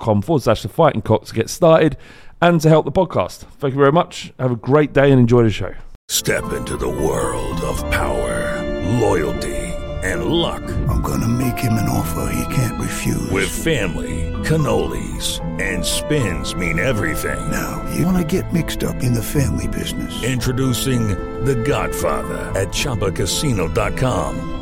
forward slash the fighting cock to get started and to help the podcast. Thank you very much. Have a great day and enjoy the show. Step into the world of power, loyalty, and luck. I'm going to make him an offer he can't refuse. With family, cannolis, and spins mean everything. Now, you want to get mixed up in the family business. Introducing The Godfather at Chumbacasino.com.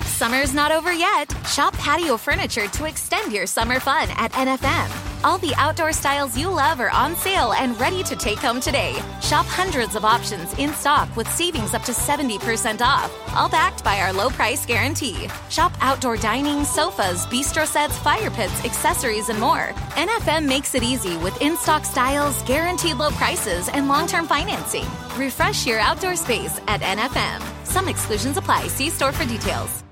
Summer's not over yet. Shop patio furniture to extend your summer fun at NFM. All the outdoor styles you love are on sale and ready to take home today. Shop hundreds of options in stock with savings up to 70% off, all backed by our low price guarantee. Shop outdoor dining, sofas, bistro sets, fire pits, accessories, and more. NFM makes it easy with in stock styles, guaranteed low prices, and long term financing. Refresh your outdoor space at NFM. Some exclusions apply. See store for details.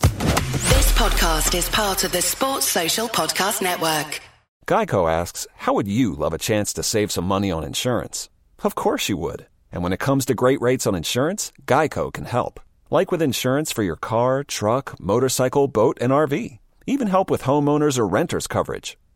This podcast is part of the Sports Social Podcast Network. Geico asks, How would you love a chance to save some money on insurance? Of course you would. And when it comes to great rates on insurance, Geico can help. Like with insurance for your car, truck, motorcycle, boat, and RV. Even help with homeowners or renters coverage.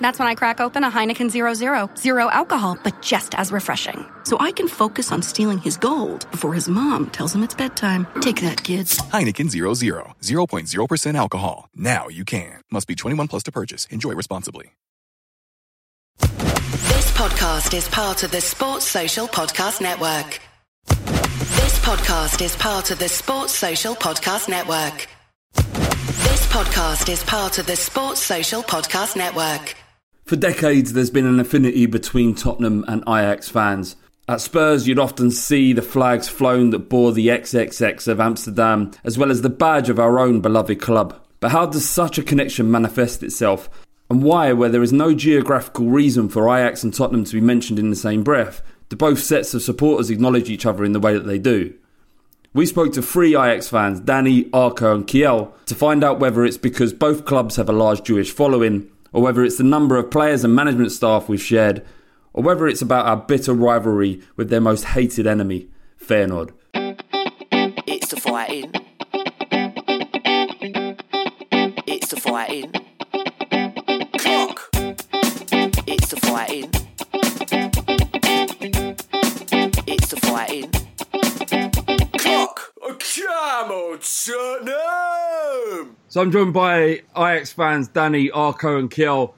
That's when I crack open a Heineken Zero Zero. Zero alcohol, but just as refreshing. So I can focus on stealing his gold before his mom tells him it's bedtime. Take that, kids. Heineken Zero Zero. 0.0% alcohol. Now you can. Must be 21 plus to purchase. Enjoy responsibly. This podcast is part of the Sports Social Podcast Network. This podcast is part of the Sports Social Podcast Network. This podcast is part of the Sports Social Podcast Network. For decades, there's been an affinity between Tottenham and Ajax fans. At Spurs, you'd often see the flags flown that bore the XXX of Amsterdam, as well as the badge of our own beloved club. But how does such a connection manifest itself? And why, where there is no geographical reason for Ajax and Tottenham to be mentioned in the same breath, do both sets of supporters acknowledge each other in the way that they do? We spoke to three Ajax fans, Danny, Arco, and Kjell, to find out whether it's because both clubs have a large Jewish following, or whether it's the number of players and management staff we've shared, or whether it's about our bitter rivalry with their most hated enemy, Feyenoord. It's the fighting. It's the fighting. Clock. It's the fighting. It's the fighting. Clock. Tottenham. So I'm joined by Ajax fans Danny, Arco, and Kjell.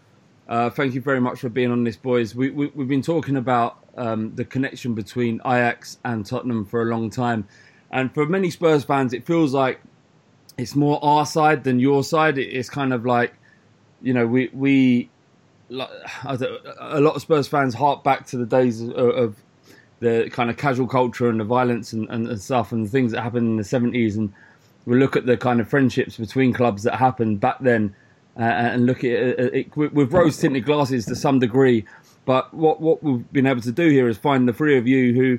Uh, thank you very much for being on this, boys. We, we, have been talking about um, the connection between Ajax and Tottenham for a long time. And for many Spurs fans, it feels like it's more our side than your side. It's kind of like, you know, we, we a lot of Spurs fans hark back to the days of, of the kind of casual culture and the violence and, and, and, stuff and things that happened in the 70s. And we look at the kind of friendships between clubs that happened back then uh, and look at it, it, with rose tinted glasses to some degree. But what, what we've been able to do here is find the three of you who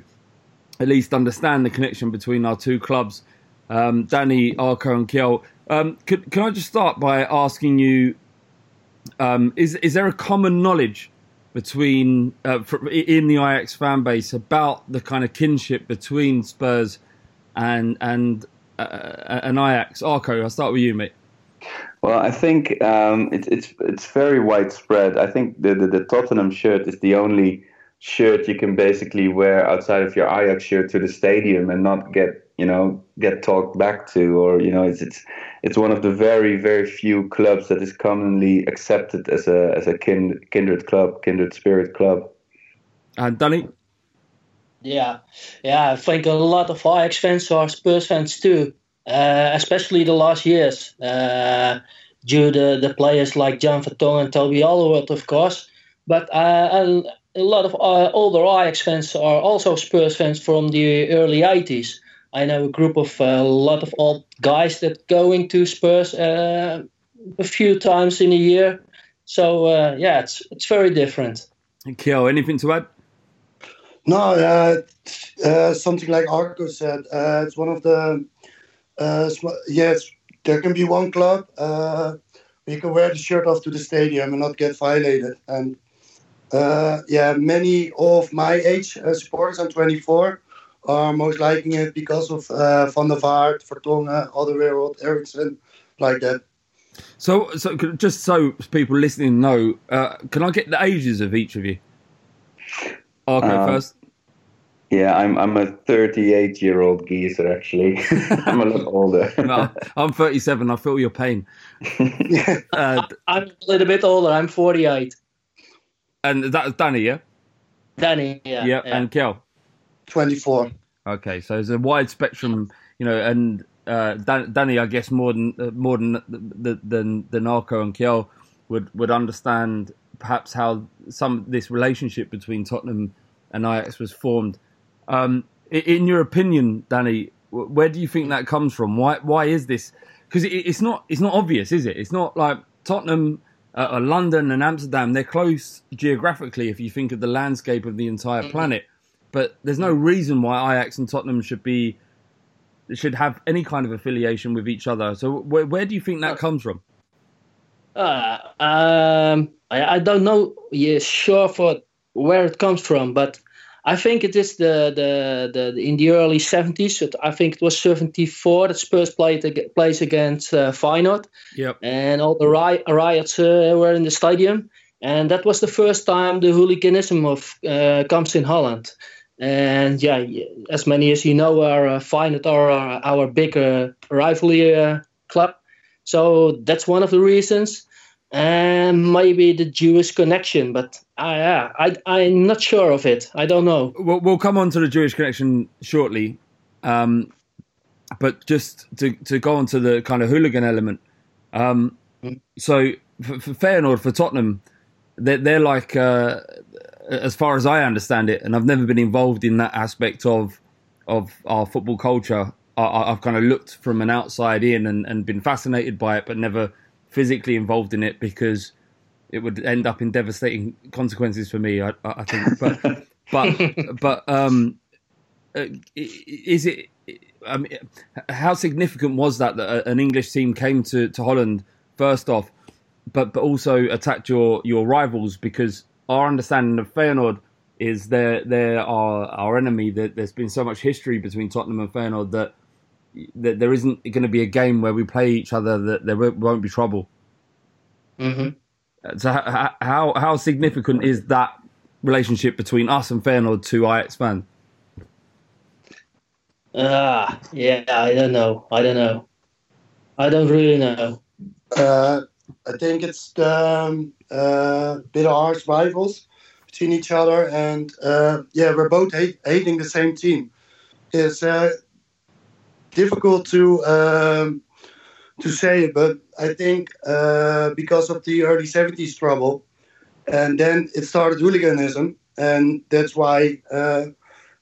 at least understand the connection between our two clubs, um, Danny, Arco, and Kjell. Um, could, can I just start by asking you, um, is is there a common knowledge between uh, in the Ajax fan base about the kind of kinship between Spurs and and uh, and Ajax? Arco, I'll start with you, mate. Well, I think um, it's it's it's very widespread. I think the, the, the Tottenham shirt is the only shirt you can basically wear outside of your Ajax shirt to the stadium and not get you know get talked back to, or you know it's it's it's one of the very very few clubs that is commonly accepted as a as a kind, kindred club, kindred spirit club. And Danny. Yeah, yeah, I think a lot of Ajax fans are Spurs fans too uh, especially the last years, uh, due to the players like Jan Vertonghen and Toby Alderweireld, of course. But uh, a, lot of uh, older Ajax fans are also Spurs fans from the early 80s. I know a group of uh, a lot of old guys that go into Spurs uh, a few times in a year. So yeah, it's it's very different. Kjell, anything to add? No, uh, something like Arco said. Uh, it's one of the uh, yes, there can be one club uh, you can wear the shirt off to the stadium and not get violated. And uh, yeah, many of my age uh, supporters, I'm 24, are most liking it because of uh, Van der Vaart, Vertonghen, Alderweireld, Eriksen, like that. So, so just so people listening know, uh, can I get the ages of each of you? Okay, um, first. Yeah, I'm I'm a 38 year old geezer actually. I'm a lot older. no, I'm 37. I feel your pain. uh, I'm a little bit older. I'm 48. And that's Danny, yeah. Danny, yeah. Yeah, yeah. and Kjell. 24. Okay, so there's a wide spectrum, you know, and uh, Dan- Danny, I guess more than uh, more than than than Arco and Kjell would would understand perhaps how some this relationship between Tottenham and Ajax was formed um, in your opinion, Danny, where do you think that comes from? Why why is this? Because it's not it's not obvious, is it? It's not like Tottenham, uh, London, and Amsterdam. They're close geographically if you think of the landscape of the entire mm-hmm. planet. But there's no reason why Ajax and Tottenham should be should have any kind of affiliation with each other. So where where do you think that comes from? Uh, um, I, I don't know. Yeah, sure for where it comes from, but I think it is the the, the, in the early 70s. I think it was 74 that Spurs played plays against uh, Feyenoord. Yep. And all the ri- riots uh, were in the stadium, and that was the first time the hooliganism of uh, comes in Holland. And yeah, as many as you know, are uh, Feyenoord are our, our big uh, rivalry uh, club. So that's one of the reasons and maybe the Jewish connection, but I, uh, I, I'm not sure of it. I don't know. We'll, we'll come on to the Jewish connection shortly, um, but just to to go on to the kind of hooligan element. Um, mm-hmm. So for, for Feyenoord, for Tottenham, they're, they're like, uh, as far as I understand it, and I've never been involved in that aspect of of our football culture. I, have kind of looked from an outside in and, and been fascinated by it, but never physically involved in it because it would end up in devastating consequences for me. I, I think, but but but um, uh, is it I mean, how significant was that that an English team came to, to Holland first off, but but also attacked your your rivals because our understanding of Feyenoord is they're they're our our enemy. That there's been so much history between Tottenham and Feyenoord that that there isn't going to be a game where we play each other that there won't won't be trouble. hmm So how how, how significant is that relationship between us and Feyenoord to Ajax fans? Ah, yeah, I don't know. I don't know. I don't really know. Uh, I think it's the um, uh, bit of arch rivals between each other, and uh, yeah, we're both hate, hating the same team. It's uh, difficult to um, to say but I think uh, because of the early '70s trouble, and then it started hooliganism, and that's why uh,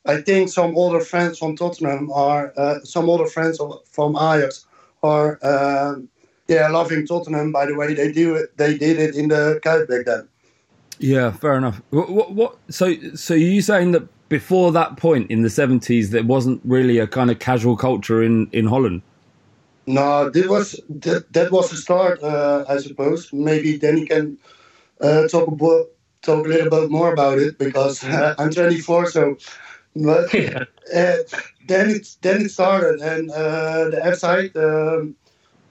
I think some older friends from Tottenham are uh, some older friends from Ajax are. um yeah, loving Tottenham by the way they do it. They did it in the Kuip back then. Yeah, fair enough. What, what, what so so are you saying that before that point in the seventies, there wasn't really a kind of casual culture in in Holland? No, that was that, that was the start, uh, I suppose. Maybe then you can uh, talk about talk a little bit more about it because uh, I'm 24, so. But uh, then it then it started, and uh, the F side, um,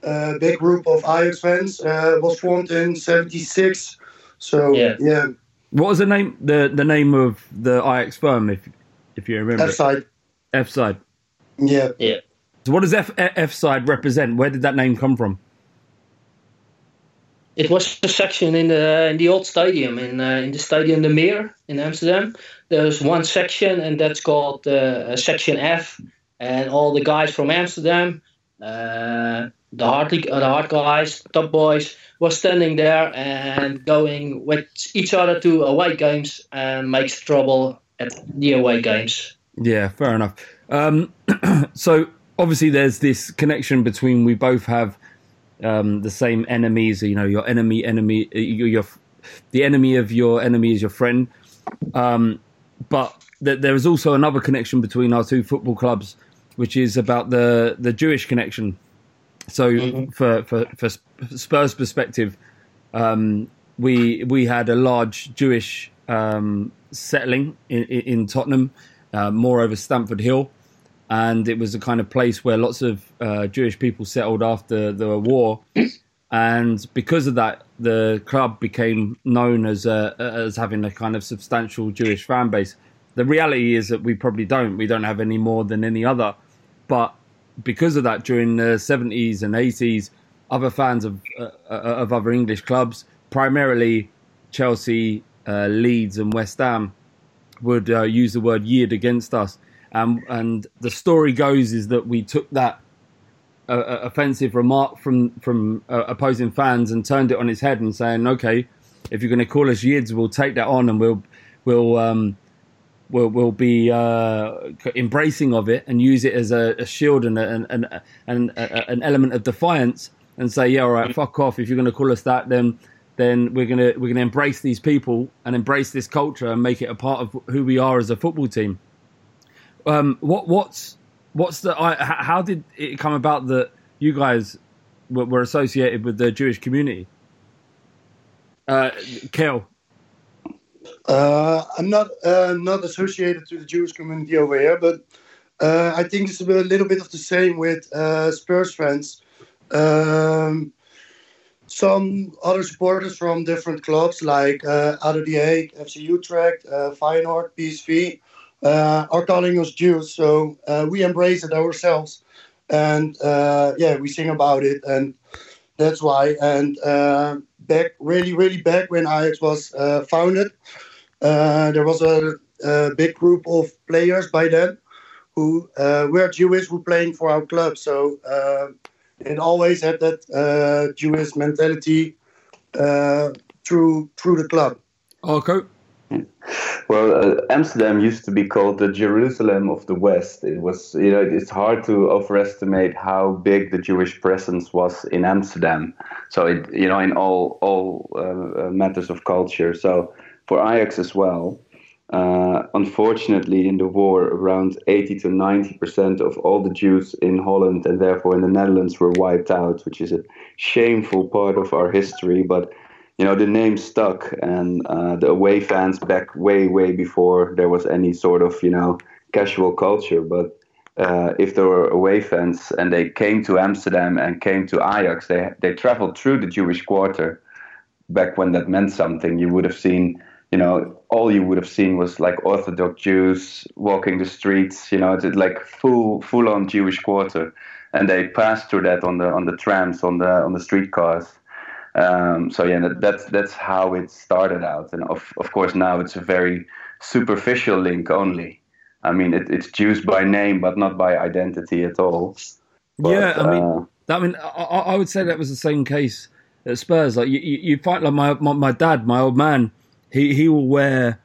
uh, big group of Ajax fans, uh, was formed in '76. So yeah, What was the name the the name of the Ajax firm if if you remember? F side. F side. Yeah. Yeah. So what does F F side represent? Where did that name come from? It was a section in the in the old stadium in uh, in the stadium De Meer in Amsterdam. There's one section, and that's called uh, Section F. And all the guys from Amsterdam, uh, the hard the hard guys, top boys, were standing there and going with each other to away games and makes trouble at the away games. Yeah, fair enough. Um, so obviously, there's this connection between we both have um, the same enemies. You know, your enemy, enemy, uh, your, your the enemy of your enemy is your friend. Um, but th- there is also another connection between our two football clubs, which is about the the Jewish connection. So for, for for Spurs perspective, um, we we had a large Jewish um, settling in, in, Tottenham, uh, more over Stamford Hill, and it was a kind of place where lots of uh, Jewish people settled after the war, and because of that, the club became known as a, as having a kind of substantial Jewish fan base. The reality is that we probably don't. We don't have any more than any other, but because of that, during the seventies and eighties, other fans of uh, of other English clubs, primarily Chelsea, uh, Leeds, and West Ham, would uh, use the word "yid" against us. Um, and the story goes is that we took that uh, uh, offensive remark from from uh, opposing fans and turned it on its head and saying, "Okay, if you're going to call us yids, we'll take that on and we'll we'll um, we'll, we'll be uh, embracing of it and use it as a, a shield and an an, an, an element of defiance and say, yeah, all right, fuck off. If you're going to call us that, then then we're gonna we're gonna embrace these people and embrace this culture and make it a part of who we are as a football team." Um, what what's what's the I, how did it come about that you guys were, were associated with the Jewish community? Uh, Uh, I'm not uh, not associated to the Jewish community over here, but uh, I think it's a little bit of the same with uh, Spurs fans. Um, some other supporters from different clubs like uh, Hague, FC Utrecht, uh, Feyenoord, PSV uh, are calling us Jews, so uh, we embrace it ourselves, and yeah, we sing about it, and that's why. And back, really, really back when Ajax was uh, founded, uh, there was a, a big group of players by then who uh, were Jewish who playing for our club. So uh, it always had that uh, Jewish mentality through through the club. Okay. Well, uh, Amsterdam used to be called the Jerusalem of the West. It was, you know, it's hard to overestimate how big the Jewish presence was in Amsterdam. So, it, you know, in all all uh, uh, matters of culture. So, for Ajax as well, uh, unfortunately, in the war, around 80 to 90 percent of all the Jews in Holland and therefore in the Netherlands were wiped out, which is a shameful part of our history. But you know, the name stuck, and uh, the away fans back way, way before there was any sort of you know casual culture. But uh, if there were away fans and they came to Amsterdam and came to Ajax, they they traveled through the Jewish quarter. Back when that meant something, you would have seen you know, all you would have seen was like Orthodox Jews walking the streets. You know, it's like full full on Jewish quarter, and they passed through that on the on the trams on the on the streetcars. Um, so yeah, that, that's that's how it started out, and of of course now it's a very superficial link only. I mean, it, it's Jews by name, but not by identity at all. But, yeah, I mean, uh, I mean, I, I would say that was the same case at Spurs. Like you, you, you find like my, my my dad, my old man he he will wear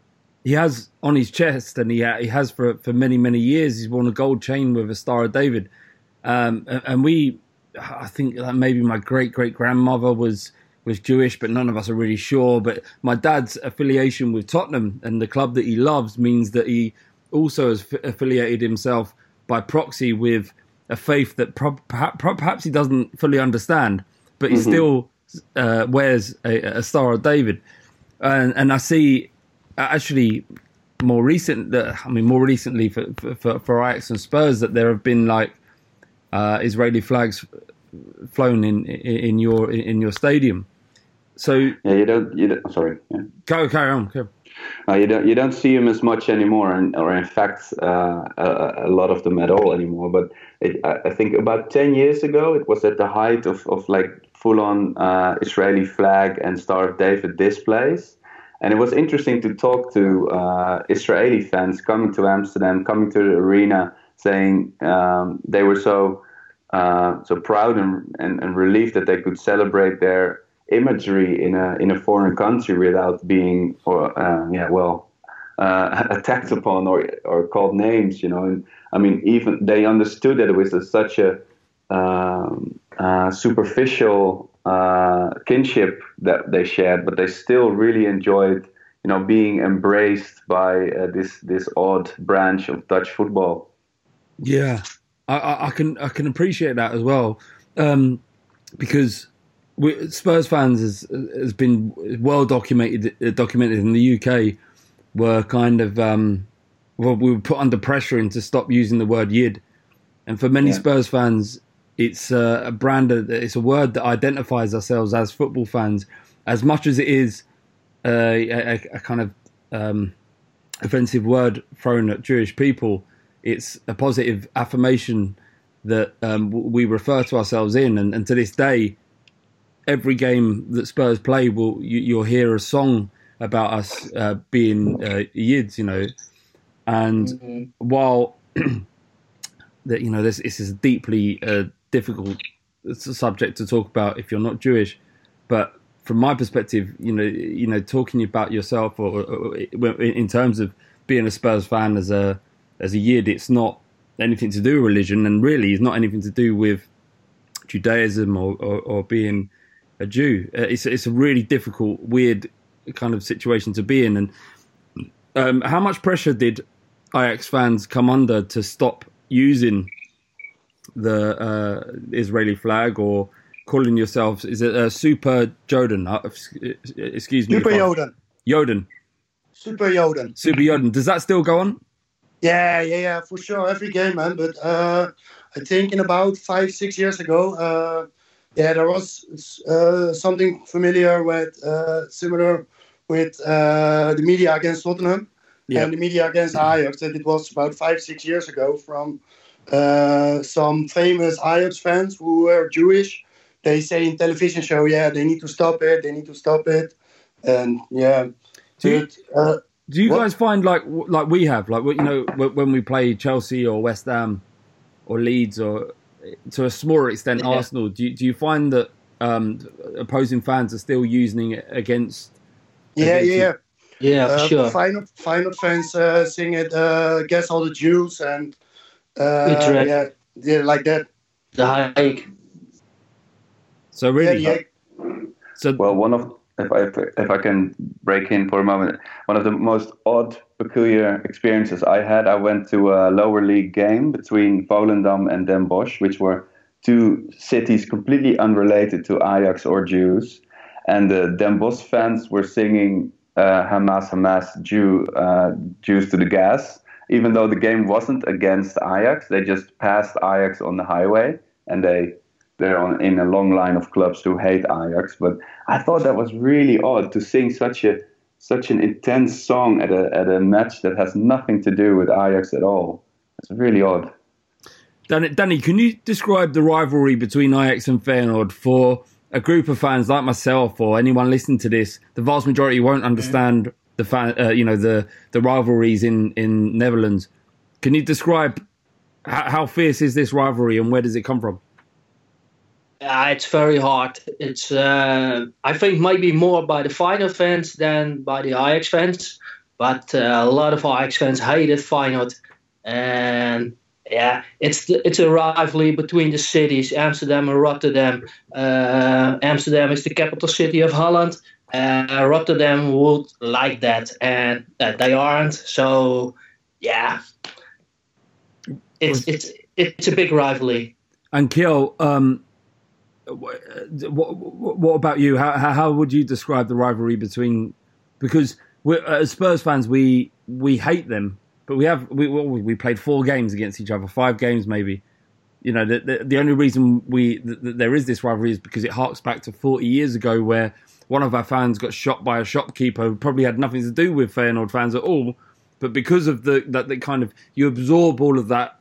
he has on his chest and he he has for for many many years he's worn a gold chain with a star of david um, and, and we i think that maybe my great great grandmother was was jewish but none of us are really sure but my dad's affiliation with tottenham and the club that he loves means that he also has f- affiliated himself by proxy with a faith that pro- perhaps, he doesn't fully understand but he Mhm. still uh, wears a, a star of david and and I see uh, actually more recent. uh, I mean, more recently for for, for Ajax and Spurs that there have been like uh, Israeli flags flown in in your in your stadium. So yeah, you don't. You don't sorry. Yeah. go carry on. Carry on. Uh, you don't you don't see him as much anymore, and or in fact, uh, a, a lot of them at all anymore. But it, I think about ten years ago, it was at the height of, of like full on uh, Israeli flag and Star of David displays, and it was interesting to talk to uh, Israeli fans coming to Amsterdam, coming to the arena, saying um, they were so uh, so proud and, and, and relieved that they could celebrate their imagery in a in a foreign country without being or uh, yeah well uh, attacked upon or or called names you know? And I mean even they understood that it was a, such a um, uh, superficial uh, kinship that they shared but they still really enjoyed you know being embraced by uh, this this odd branch of Dutch football. Yeah, I, I, I can I can appreciate that as well, um, because we, Spurs fans has has been well documented documented in the UK were kind of um, well we were put under pressure into stop using the word yid, and for many Yeah. Spurs fans it's uh, a brand of, it's a word that identifies ourselves as football fans as much as it is uh, a, a, a kind of um, offensive word thrown at Jewish people. It's a positive affirmation that um, we refer to ourselves in, and, and to this day, every game that Spurs play, will you, you'll hear a song about us uh, being uh, Yids, you know. And while that you know this, this is a deeply uh, difficult subject to talk about if you're not Jewish, but from my perspective, you know, you know, talking about yourself or, or, or in terms of being a Spurs fan as a as a yid, it's not anything to do with religion, and really, it's not anything to do with Judaism or, or, or being a Jew. Uh, It's it's a really difficult, weird kind of situation to be in. And um, how much pressure did Ajax fans come under to stop using the uh, Israeli flag or calling yourselves? Is it uh, Super Joden? Uh, excuse me. Super Joden. Joden. Super Joden. Super Joden. Does that still go on? Yeah, yeah, yeah, for sure. Every game, man. But uh, I think in about five, six years ago, uh, yeah, there was uh, something familiar with uh, similar with uh, the media against Tottenham Yeah. and the media against Ajax. And it was about five, six years ago from uh, some famous Ajax fans who were Jewish. They say in television show, yeah, they need to stop it. They need to stop it. And yeah, Do you- uh, Do you What? guys find like like we have like you know when we play Chelsea or West Ham or Leeds or to a smaller extent Yeah. Arsenal? Do you, do you find that um, opposing fans are still using it against? Yeah, against yeah, yeah. Yeah, uh, sure. Final, final fans uh, sing it uh, against all the Jews and uh, Utrecht. yeah, yeah, like that. The hike. So really, Yeah, so Well, one of if I if I can break in for a moment, one of the most odd peculiar experiences I had. I went to a lower league game between Volendam and Den Bosch, which were two cities completely unrelated to Ajax or Jews. And the Den Bosch fans were singing uh, Hamas, Hamas, Jew, uh, Jews to the gas. Even though the game wasn't against Ajax, they just passed Ajax on the highway and they they're on, in a long line of clubs who hate Ajax. But I thought that was really odd to sing such a such an intense song at a at a match that has nothing to do with Ajax at all. It's really odd. Danny, Danny, can you describe the rivalry between Ajax and Feyenoord for a group of fans like myself or anyone listening to this? The vast majority won't understand the fan, uh, you know, the the rivalries in in Netherlands. Can you describe how fierce is this rivalry and where does it come from? Yeah, it's very hard. It's uh, I think maybe more by the Feyenoord fans than by the Ajax fans, but uh, a lot of Ajax fans hated Feyenoord, and yeah, it's the, it's a rivalry between the cities, Amsterdam and Rotterdam. Uh, Amsterdam is the capital city of Holland. Uh, Rotterdam would like that, and uh, they aren't. So yeah, it's it's it's a big rivalry. And Kjell, um, what, what about you? How, how would you describe the rivalry between? Because as Spurs fans, we we hate them, but we have we we played four games against each other, five games maybe. You know, the the, the only reason we th- there is this rivalry is because it harks back to forty years ago, where one of our fans got shot by a shopkeeper who probably had nothing to do with Feyenoord fans at all, but because of the that the kind of you absorb all of that,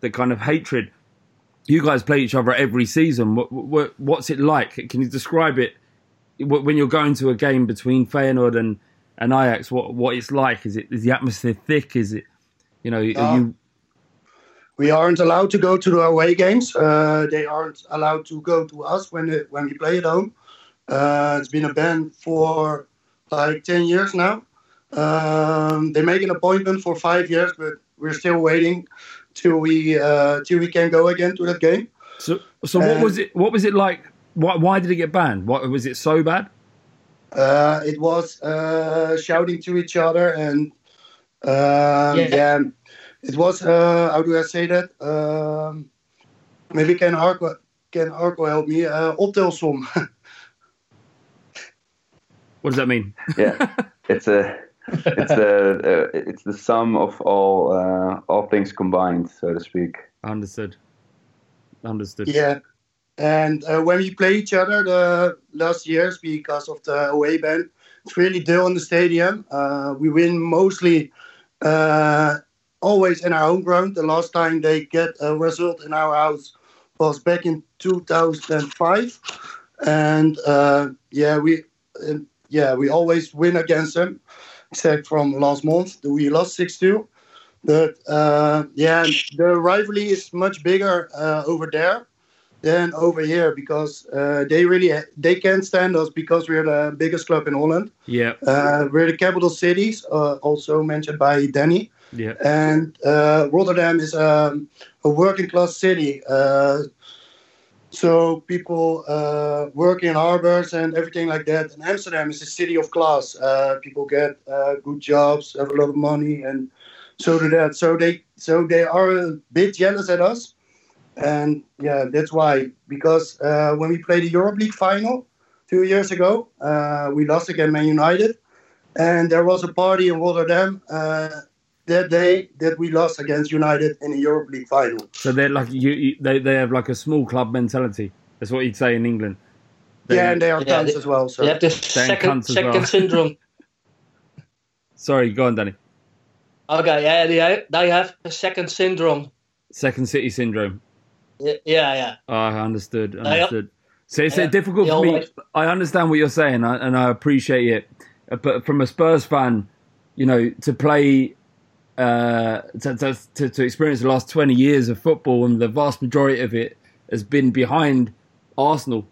the kind of hatred you guys play each other every season. What, what, what's it like? Can you describe it when you're going to a game between Feyenoord and, and Ajax? What what it's like? Is it is the atmosphere thick? Is it you know? Uh, you... We aren't allowed to go to the away games. Uh, they aren't allowed to go to us when it, when we play at home. Uh, it's been a ban for like ten years now. Um, they make an appointment for five years, but we're still waiting till we uh, till we can go again to that game. So, so what was it? What was it like? Why, why did it get banned? What was it so bad? Uh, it was uh, shouting to each other and um, Yeah. yeah. it was uh, how do I say that? Um, maybe can Arco can Arco help me? Uh, optelsom. What does that mean? Yeah, it's a it's the uh, it's the sum of all uh, all things combined, so to speak. Understood. Understood. Yeah, and uh, when we play each other the last years because of the away ban, it's really dull in the stadium. Uh, we win mostly uh, always in our home ground. The last time they get a result in our house was back in 2005, and uh, yeah, we and yeah we always win against them, except from last month we lost six two. But uh, yeah, the rivalry is much bigger uh, over there than over here because uh, they really they can't stand us because we're the biggest club in Holland. Yeah. Uh, we're the capital cities, uh, also mentioned by Danny. Yeah. And uh, Rotterdam is um, a working class city. So people uh, work in harbors and everything like that. And Amsterdam is a city of class. Uh, people get uh, good jobs, have a lot of money, and so do that. So they so they are a bit jealous at us, and yeah, that's why. Because uh, when we played the Europe League final two years ago, uh, we lost against Man United, and there was a party in Rotterdam uh, that day that we lost against United in the Europe League final. So they're like you, you. They they have like a small club mentality. That's what you'd say in England. yeah, and they are Yeah, cunts they- as well. So They have the They're second second well. syndrome. Sorry, go on, Danny. Okay, yeah, they have, they have a second syndrome. Second city syndrome. Yeah, yeah. yeah. Oh, I understood. They- Understood. So it's Yeah, difficult for me. always- I understand what you're saying, and I appreciate it. Uh, But from a Spurs fan, you know, to play, uh, to, to, to, experience the last 20 years of football, and the vast majority of it has been behind Arsenal.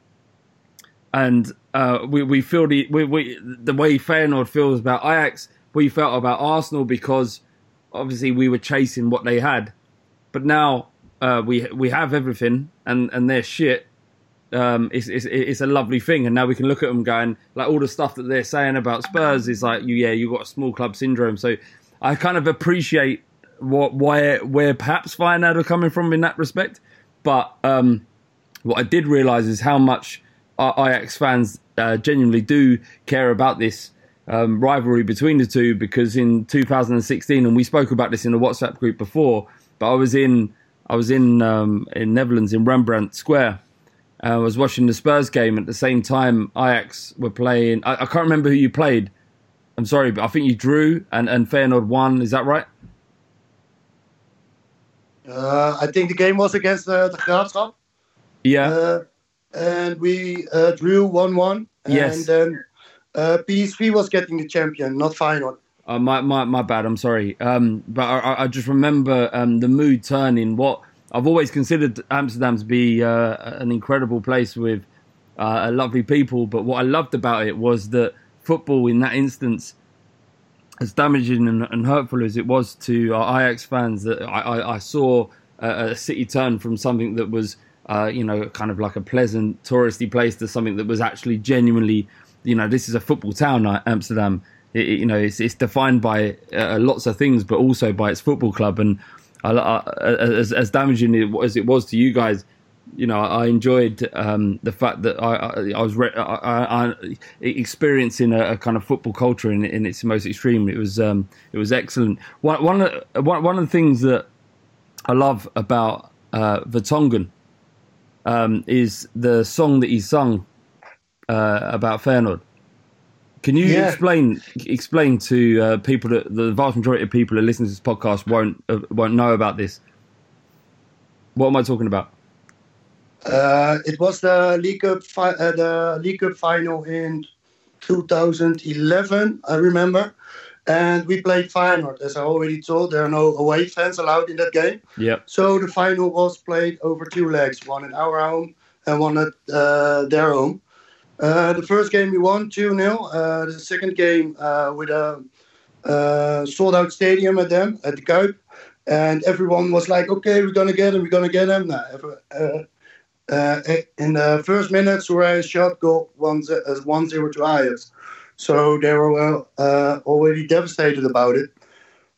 And uh, we, we feel the, we, we, the way Feyenoord feels about Ajax, we felt about Arsenal because obviously we were chasing what they had. But now uh, we we have everything, and and they're shit. Um, it's, it's it's a lovely thing, and now we can look at them going like all the stuff that they're saying about Spurs is like you yeah you got a small club syndrome. So I kind of appreciate what why where perhaps Feyenoord are coming from in that respect. But um, what I did realize is how much Ajax fans uh, genuinely do care about this um, rivalry between the two. Because in 2016, and we spoke about this in the WhatsApp group before, but I was in I was in um, in Netherlands in Rembrandt Square. I was watching the Spurs game at the same time. Ajax were playing. I, I can't remember who you played. I'm sorry, but I think you drew and and Feyenoord won. Is that right? Uh, I think the game was against uh, the Graafschap. Yeah. Uh, and we uh, drew 1 1. Yes. And then uh, PSV was getting the champion, not Feyenoord. Uh, my, my my bad. I'm sorry. Um, but I, I just remember um, the mood turning. What I've always considered Amsterdam to be uh, an incredible place with uh, lovely people. But what I loved about it was that football, in that instance, as damaging and, and hurtful as it was to our Ajax fans, that I, I, I saw a, a, city turn from something that was, uh, you know, kind of like a pleasant touristy place to something that was actually genuinely, you know, this is a football town, Amsterdam it, you know, it's, it's defined by uh, lots of things, but also by its football club. And I, I, as, as damaging as it was to you guys, you know, I enjoyed um, the fact that I, I, was re- I, experiencing a, a, kind of football culture in, in its most extreme. It was um, it was excellent. One one of, one, one of the things that I love about uh, Vertonghen um, is the song that he sung uh, about Feyenoord. Can you yeah. explain explain to uh, people that the vast majority of people that listen to this podcast won't uh, won't know about this? What am I talking about? Uh, it was the League Cup fi- uh, the League Cup final in 2011, I remember, and we played Feyenoord. As I already told, there are no away fans allowed in that game. Yeah. So the final was played over two legs, one in our home and one at uh, their home. Uh, the first game we won 2 0. Uh, the second game uh, with a uh, sold out stadium at them, at the Kuip. And everyone was like, okay, we're going to get him, we're going to get him. Now, uh, uh, in the first minutes, Suárez shot goal 1 0 to Ajax. So they were already devastated about it.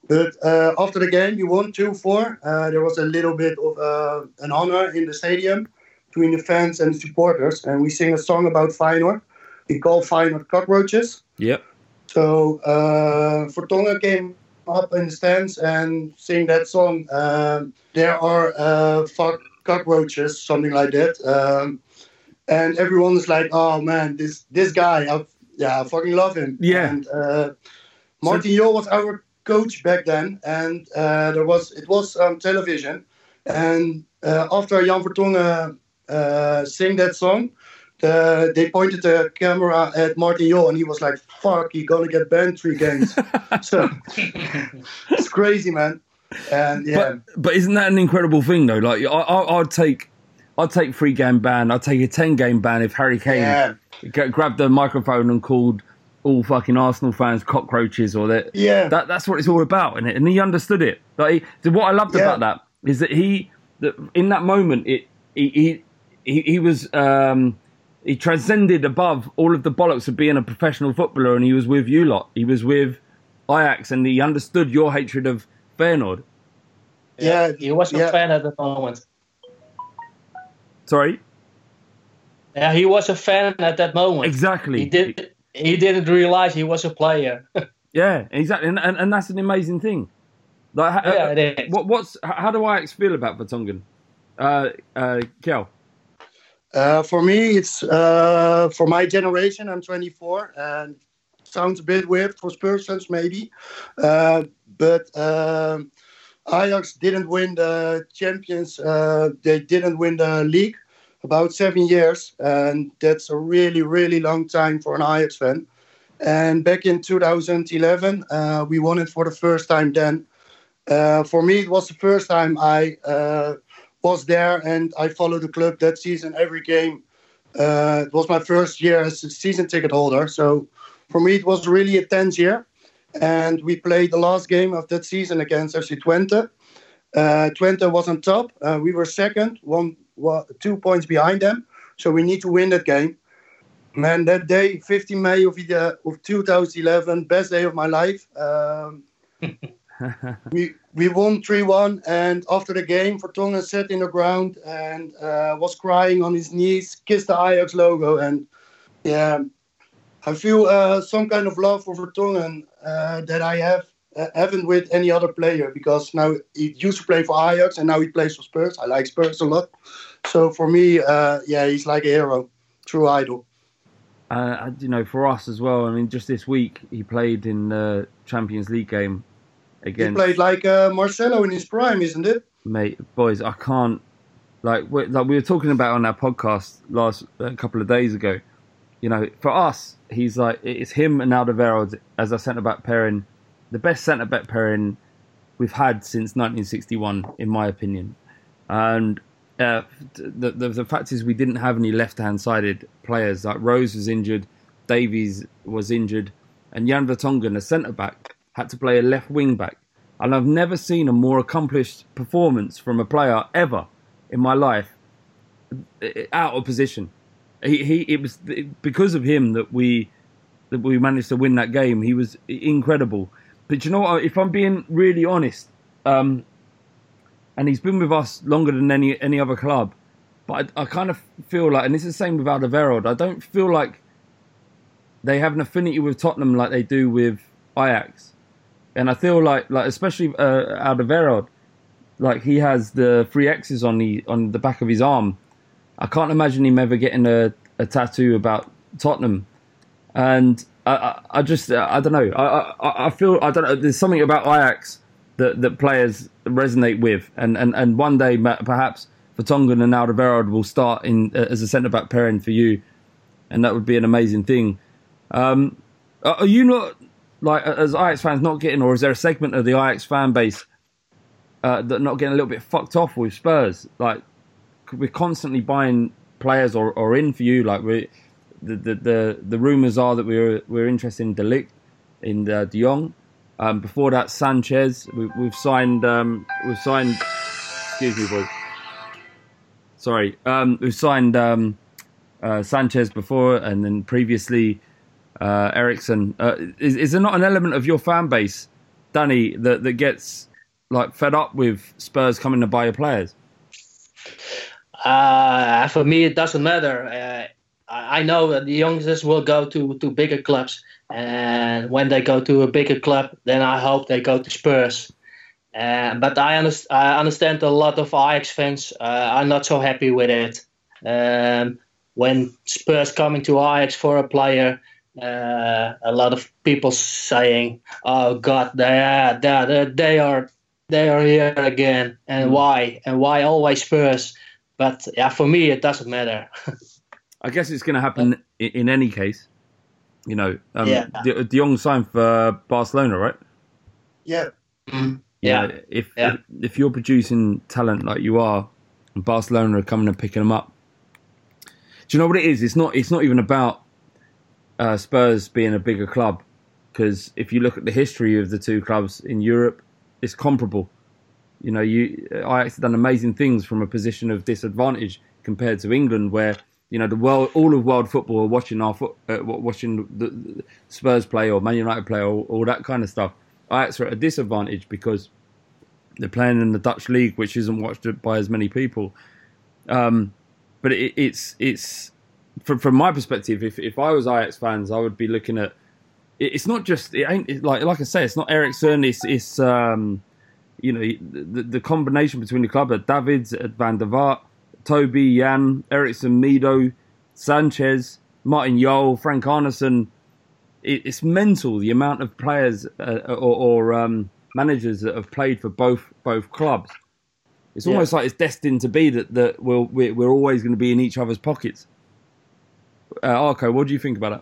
But after the game, we won 2 4. there was a little bit of an honor in the stadium between the fans and the supporters, and we sing a song about Feyenoord. We call Feyenoord cockroaches. Yep. So uh, Vertonghen came up in the stands and sing that song. Um, there are uh, fuck cockroaches, something like that. Um, and everyone was like, "Oh man, this this guy, I, yeah, I fucking love him." Yeah. And uh, Martin so- Jol was our coach back then, and uh, there was it was on television. And uh, after Jan Vertonghen uh, sing that song, the, they pointed the camera at Martin Jol and he was like, fuck, you're gonna get banned three games. so it's crazy, man. And yeah. But, but, isn't that an incredible thing though? Like I, would take I'd take three game ban, I'd take a ten game ban if Harry Kane yeah. grabbed the microphone and called all fucking Arsenal fans cockroaches or that. Yeah. That that's what it's all about, and and he understood it. Like what I loved yeah. about that is that he that in that moment it he, he he, he was um, he transcended above all of the bollocks of being a professional footballer, and he was with you lot. He was with Ajax, and he understood your hatred of Feyenoord. Yeah, he was a yeah. fan at the moment. Sorry. Yeah, he was a fan at that moment. Exactly. He did. He didn't realize he was a player. yeah, exactly, and, and, and that's an amazing thing. Like, yeah, it is. What, what's how do I feel about Vertonghen? Uh, uh, Kjell? Uh, for me, it's uh, for my generation. I'm 24, and sounds a bit weird for Spurs fans, maybe. Uh, but um, Ajax didn't win the champions. Uh, they didn't win the league about seven years, and that's a really, really long time for an Ajax fan. And back in 2011, uh, we won it for the first time. Then, uh, for me, it was the first time I was there and I followed the club that season every game. Uh, it was my first year as a season ticket holder, so for me it was really a tense year. And we played the last game of that season against FC Twente. Uh, Twente was on top. Uh, we were second, one, one, two points behind them. So we need to win that game. Man, that day, 15 May of, the, of 2011, best day of my life. Um, we we won three one, and after the game, Vertonghen sat in the ground and uh, was crying on his knees, kissed the Ajax logo, and yeah, I feel uh, some kind of love for Vertonghen uh, that I have uh, haven't with any other player because now he used to play for Ajax and now he plays for Spurs. I like Spurs a lot, so for me, uh, yeah, he's like a hero, true idol. Uh, you know, for us as well. I mean, just this week he played in the Champions League game against. He played like uh, Marcelo in his prime, isn't it? Mate, boys, I can't. Like, we like we were talking about on our podcast last a couple of days ago. You know, for us, he's like it's him and Alderweireld as a centre back pairing, the best centre back pairing we've had since 1961, in my opinion. And uh, the, the, the fact is, we didn't have any left-hand sided players. Like Rose was injured, Davies was injured, and Jan Vertonghen, a centre back, had to play a left wing back. And I've never seen a more accomplished performance from a player ever in my life out of position. He, he it was because of him that we that we managed to win that game. He was incredible. But you know what? If I'm being really honest, um, and he's been with us longer than any any other club. But I, I kind of feel like, and it's the same with Alderweireld. I don't feel like they have an affinity with Tottenham like they do with Ajax, and I feel like, like especially uh, Alderweireld, like he has the three X's on the on the back of his arm. I can't imagine him ever getting a, a tattoo about Tottenham, and I, I, I just I don't know. I, I I feel I don't know. There's something about Ajax that, that players resonate with, and, and, and one day perhaps Vertonghen and Alderweireld will start in uh, as a centre back pairing for you, and that would be an amazing thing. Um, are you not like as Ajax fans not getting, or is there a segment of the Ajax fan base uh, that not getting a little bit fucked off with Spurs? Like we're constantly buying players or, or in for you. Like we, the the the, the rumours are that we're we're interested in De Ligt, in uh, De Jong. Um, before that, Sanchez. We, have signed. Um, we've signed. Excuse me, boys. Sorry. Um, we've signed um, uh, Sanchez before, and then previously uh, Eriksen. Uh, is, is there not an element of your fan base, Danny, that that gets like fed up with Spurs coming to buy your players? Uh, for me, it doesn't matter. Uh, I know that the youngsters will go to, to bigger clubs, and when they go to a bigger club, then I hope they go to Spurs. Uh, but I, underst- I understand a lot of Ajax fans uh, are not so happy with it. Um, when Spurs coming to Ajax for a player, uh, a lot of people saying, "Oh God, they are they, they are they are here again, and mm. why and why always Spurs?" But yeah, for me, it doesn't matter. I guess it's going to happen in, in any case. You know, um, yeah. De, De Jong signed for Barcelona, right? Yeah. Mm. Yeah. know, if, yeah. if, if you're producing talent like you are, and Barcelona are coming and picking them up, do you know what it is? It's not. It's not even about uh, Spurs being a bigger club, because if you look at the history of the two clubs in Europe, it's comparable. You know, you Ajax have done amazing things from a position of disadvantage compared to England, where you know the world, all of world football are watching our foot, uh, watching the, Spurs play or Man United play or all that kind of stuff. Ajax are at a disadvantage because they're playing in the Dutch league, which isn't watched by as many people. Um, but it, it's it's from from my perspective, if if I was Ajax fans, I would be looking at. It, it's not just it ain't it, like like I say, it's not Eriksen. It's it's um, you know the, the combination between the club at Davids, at Van der Vaart Toby, Jan, Eriksen, Mido, Sanchez, Martin Jol, Frank Arnesen. It, it's mental the amount of players uh, or, or um, managers that have played for both both clubs. It's yeah. almost like it's destined to be that that we'll, we're, we're always going to be in each other's pockets. Uh, Arco, what do you think about it?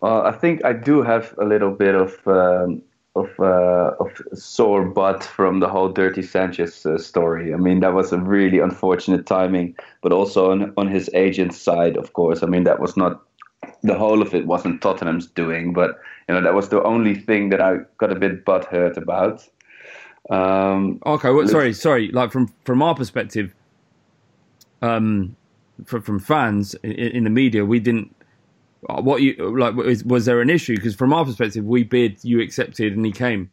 Well, I think I do have a little bit of um, of uh, of sore butt from the whole Dirty Sanchez uh, story. I mean, that was a really unfortunate timing, but also on on his agent's side, of course. I mean, that was not the whole of it wasn't Tottenham's doing, but you know that was the only thing that I got a bit butt hurt about. Um, okay, well, sorry, sorry. Like from from our perspective, um, from from fans in, in the media, we didn't What you like? Was, was there an issue? Because from our perspective, we bid, you accepted, and he came.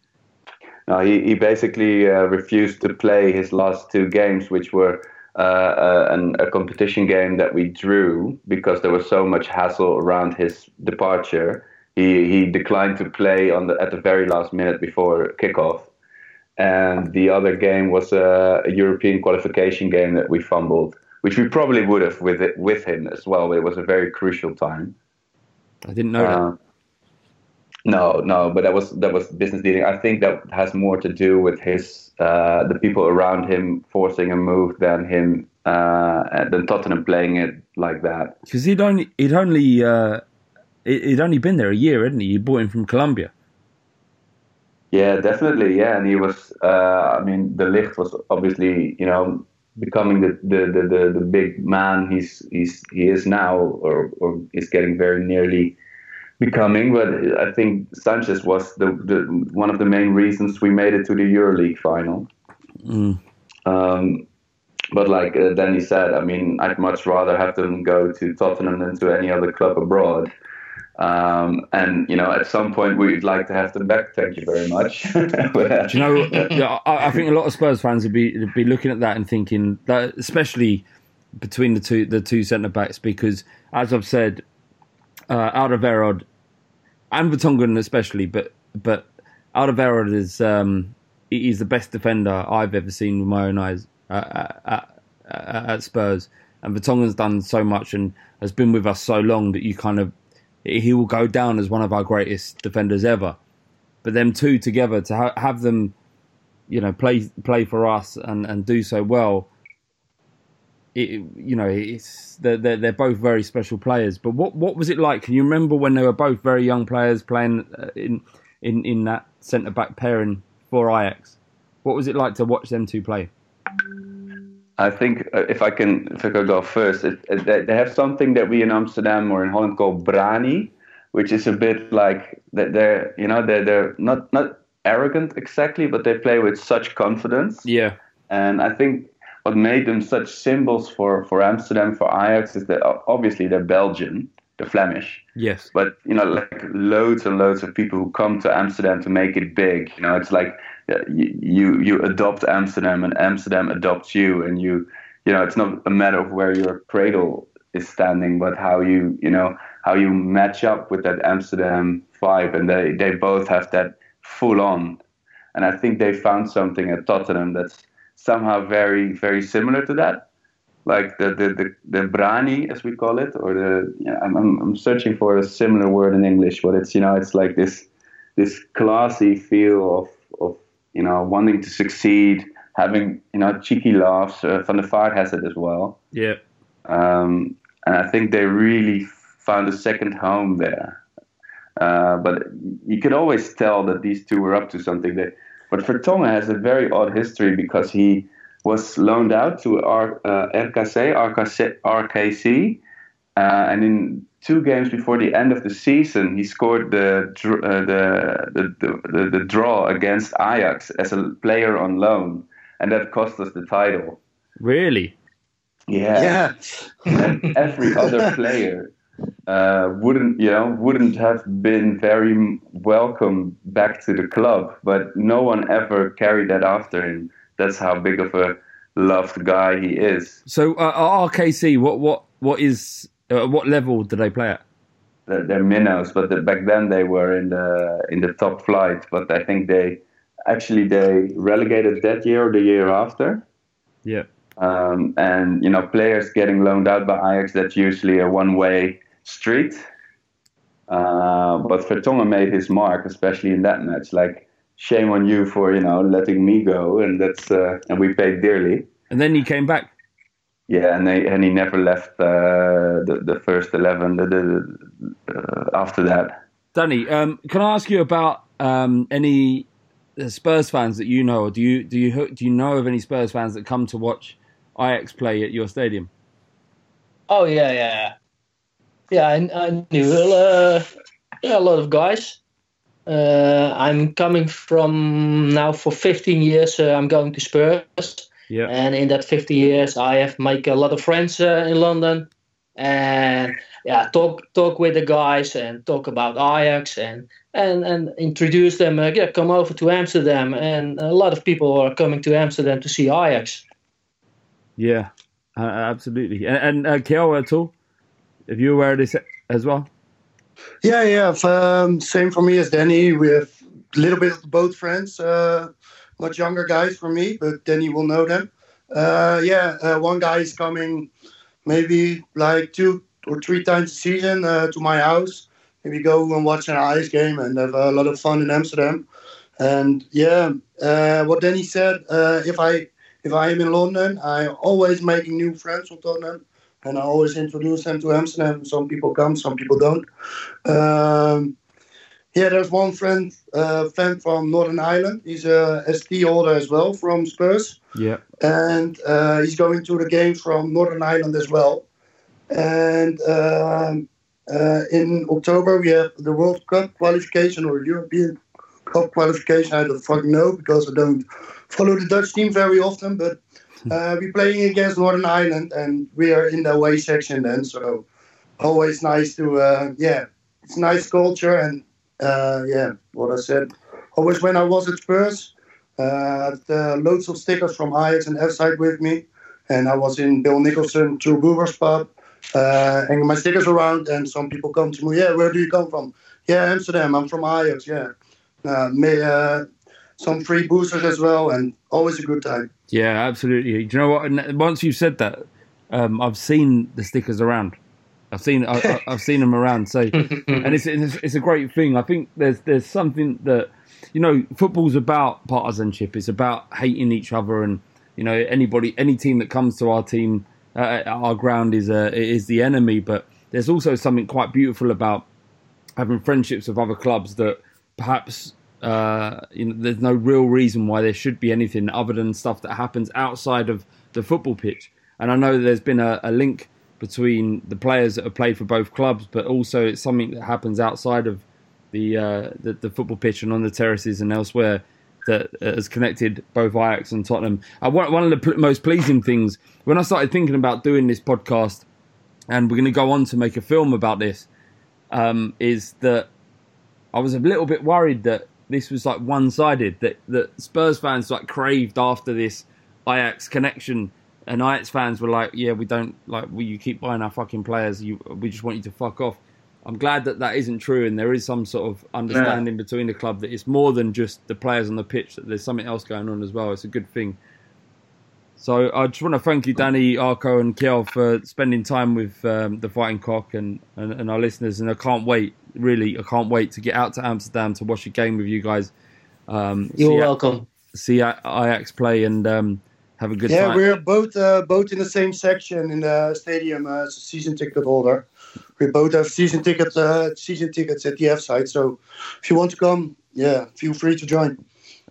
No, he, he basically uh, refused to play his last two games, which were uh, uh, an, a competition game that we drew because there was so much hassle around his departure. He he declined to play on the at the very last minute before kickoff, and the other game was a, a European qualification game that we fumbled, which we probably would have with it, with him as well. It was a very crucial time. I didn't know Uh, no, no, but that was that was business dealing. I think that has more to do with his uh, the people around him forcing a move than him uh, than Tottenham playing it like that. Because he'd only he'd only uh, he- he'd only been there a year, hadn't he? You bought him from Colombia. Yeah, definitely. Yeah, and he was. Uh, I mean, De Ligt was obviously, you know, becoming the the, the, the, the big man he's he's he is now, or or is getting very nearly becoming. But I think Sanchez was the, the one of the main reasons we made it to the Europa League final. Mm. Um, but like uh, Danny said, I mean, I'd much rather have them go to Tottenham than to any other club abroad. Um, and you know, at some point, we'd like to have them back. Thank you very much. But, uh, you know? yeah, I, I think a lot of Spurs fans would be would be looking at that and thinking that, especially between the two the two centre backs, because as I've said, uh, Alderweireld and Vertonghen especially, but but Alderweireld is um, he's the best defender I've ever seen with my own eyes uh, at, at, at Spurs, and Vertonghen's done so much and has been with us so long that you kind of he will go down as one of our greatest defenders ever. But them two together to ha- have them, you know, play play for us and, and do so well. It, you know, it's they're, they're both very special players. But what what was it like? Can you remember when they were both very young players playing uh, in in in that centre back pairing for Ajax? What was it like to watch them two play? I think uh, if I can, if I could go first, it, it, they have something that we in Amsterdam or in Holland call branie, which is a bit like that they're, you know, they're they're not not arrogant exactly, but they play with such confidence. Yeah. And I think what made them such symbols for for Amsterdam for Ajax is that obviously they're Belgian, they're Flemish, Yes. but you know, like loads and loads of people who come to Amsterdam to make it big. You know, it's like Uh, you you, you adopt Amsterdam and Amsterdam adopts you, and you you know, it's not a matter of where your cradle is standing, but how you you know how you match up with that Amsterdam vibe, and they they both have that full on. And I think they found something at Tottenham that's somehow very very similar to that like the the the, the branie as we call it or the yeah, I'm, I'm searching for a similar word in English but it's you know it's like this this classy feel of you know wanting to succeed having you know cheeky laughs uh, Van der Vaart has it as well Yeah. um, and I think they really found a second home there. Uh, but you could always tell that these two were up to something. That, but Vertonghen has a very odd history because he was loaned out to R, uh, RKC, RKC, RKC uh, and in two games before the end of the season, he scored the uh, the, the, the, the the draw against Ajax as a player on loan, and that cost us the title. Really? Yeah. and every other player uh, wouldn't, you know, wouldn't have been very welcome back to the club. But no one ever carried that after him. That's how big of a loved guy he is. So uh, RKC, what what what is uh, what level do they play at? They're, they're minnows, but the, back then they were in the in the top flight. But I think they actually they relegated that year or the year after. Yeah. Um, and you know, players getting loaned out by Ajax, that's usually a one-way street. Uh, but Vertonghen made his mark, especially in that match. Like, shame on you for you know letting me go, and that's uh, and we paid dearly. And then he came back. Yeah, and they, and he never left uh, the the first eleven. The, the, uh, after that, Danny, um, can I ask you about um, any uh, Spurs fans that you know, or do you do you do you know of any Spurs fans that come to watch Ajax play at your stadium? Oh yeah, yeah, yeah. I, I knew uh, yeah, a lot of guys. Uh, I'm coming from now for 15 years. Uh, I'm going to Spurs, Yeah. and in that 50 years, I have made a lot of friends uh, in London. and yeah, talk talk with the guys and talk about Ajax and and and introduce them. Uh, yeah, come over to Amsterdam, and a lot of people are coming to Amsterdam to see Ajax. Yeah, uh, absolutely. And, and uh, Kjell at all? Have you aware of this as well? Yeah, yeah. Um, same for me as Danny. We have a little bit of both friends, uh, much younger guys for me, but Danny will know them. Uh, yeah, uh, one guy is coming maybe like two or three times a season uh, to my house. Maybe go and watch an ice game and have a lot of fun in Amsterdam. And yeah, uh, what Danny said, uh, if I if I am in London, I always making new friends from Tottenham, and I always introduce them to Amsterdam. Some people come, some people don't. Um, yeah, there's one friend, uh, fan from Northern Ireland. He's a ST holder as well from Spurs, Yeah. and uh, he's going to the game from Northern Ireland as well. And um, uh, in October we have the World Cup qualification or European Cup qualification. I don't fucking know because I don't follow the Dutch team very often. But uh, we're playing against Northern Ireland, and we are in the away section then. So always nice to uh, yeah, it's nice culture and uh, yeah, what I said. Always when I was at Spurs, uh, uh, loads of stickers from Ajax and F-side with me, and I was in Bill Nicholson, True Goobers pub, uh, hanging my stickers around, and some people come to me, yeah, where do you come from? Yeah, Amsterdam. I'm from Ajax. Yeah, uh, may, uh, some free boosters as well, and always a good time. Yeah, absolutely. Do you know what? Once you've said that, um, I've seen the stickers around. I've seen I, I've seen them around. So, and it's, it's it's a great thing. I think there's there's something that you know football's about partisanship. It's about hating each other, and you know anybody any team that comes to our team uh, our ground is uh, is the enemy. But there's also something quite beautiful about having friendships with other clubs that perhaps uh, you know, there's no real reason why there should be anything other than stuff that happens outside of the football pitch. And I know there's been a, a link between the players that have played for both clubs, but also it's something that happens outside of the uh, the, the football pitch and on the terraces and elsewhere that has connected both Ajax and Tottenham. Uh, one, one of the pl- most pleasing things when I started thinking about doing this podcast, and we're going to go on to make a film about this, um, is that I was a little bit worried that this was like one sided, that, that Spurs fans like craved after this Ajax connection, and Ajax fans were like, yeah, we don't like, we, you keep buying our fucking players, you, we just want you to fuck off. I'm glad that that isn't true, and there is some sort of understanding between the club that it's more than just the players on the pitch, that there's something else going on as well. It's a good thing. So I just want to thank you, Danny, Arco, and Kjell for spending time with um, the Fighting Cock and, and, and our listeners. And I can't wait, really, I can't wait to get out to Amsterdam to watch a game with you guys. Um, You're see- welcome. See A- Ajax play and um, have a good yeah, time. we're both uh, both in the same section in the stadium uh, as a season ticket holder. We both have season tickets uh, season tickets at the F side. So if you want to come, yeah, feel free to join.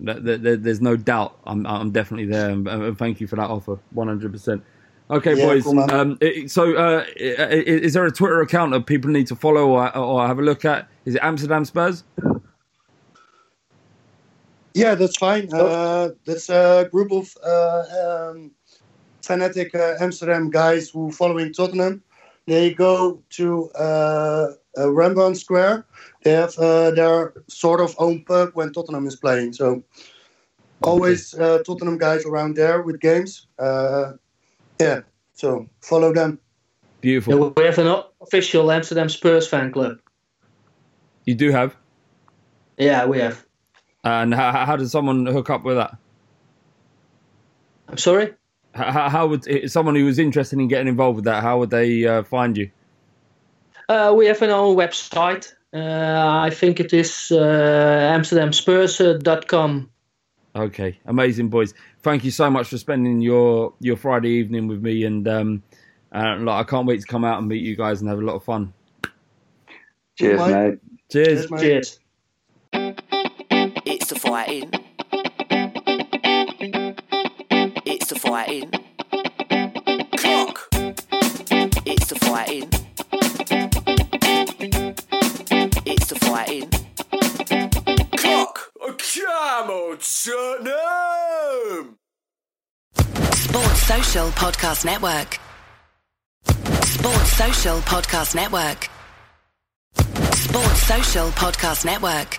Th- th- th- There's no doubt. I'm, I'm definitely there, and, thank you for that offer, 100. percent Okay, Yeah, boys. cool, um, so, uh, is there a Twitter account that people need to follow or, or have a look at? Is it Amsterdam Spurs? Yeah, that's fine. Uh, that's a group of uh, um, fanatic uh, Amsterdam guys who following Tottenham. They go to uh, uh, Rembrandt Square. They have uh, their sort of own pub when Tottenham is playing. So always uh, Tottenham guys around there with games. Uh, yeah, so follow them. Beautiful. Yeah, we have an official Amsterdam Spurs fan club. You do have. Yeah, we have. And how, how does someone hook up with that? I'm sorry. How, how would someone who was interested in getting involved with that? How would they uh, find you? Uh, we have an own website. Uh, I think it is uh, amsterdamspurs.com. Okay, amazing, boys. Thank you so much for spending your your Friday evening with me, and um, uh, like, I can't wait to come out and meet you guys and have a lot of fun. Cheers, Mate. mate. Cheers. Cheers, mate. Cheers. It's the fighting. It's the fighting. Clock. It's the fighting. It's the fighting. Clock. Come on, Tottenham. Sports Social Podcast Network. Sports Social Podcast Network. Sports Social Podcast Network.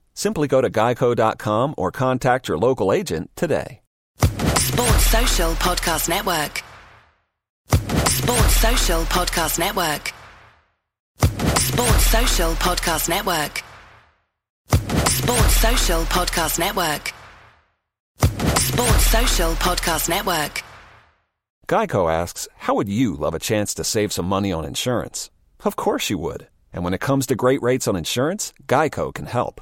Simply go to geico.com or contact your local agent today. Sports Social Podcast Network. Sports Social Podcast Network. Sports Social Podcast Network. Sports Social Podcast Network. Sports Social Podcast Network. Geico asks, How would you love a chance to save some money on insurance? Of course you would. And when it comes to great rates on insurance, Geico can help.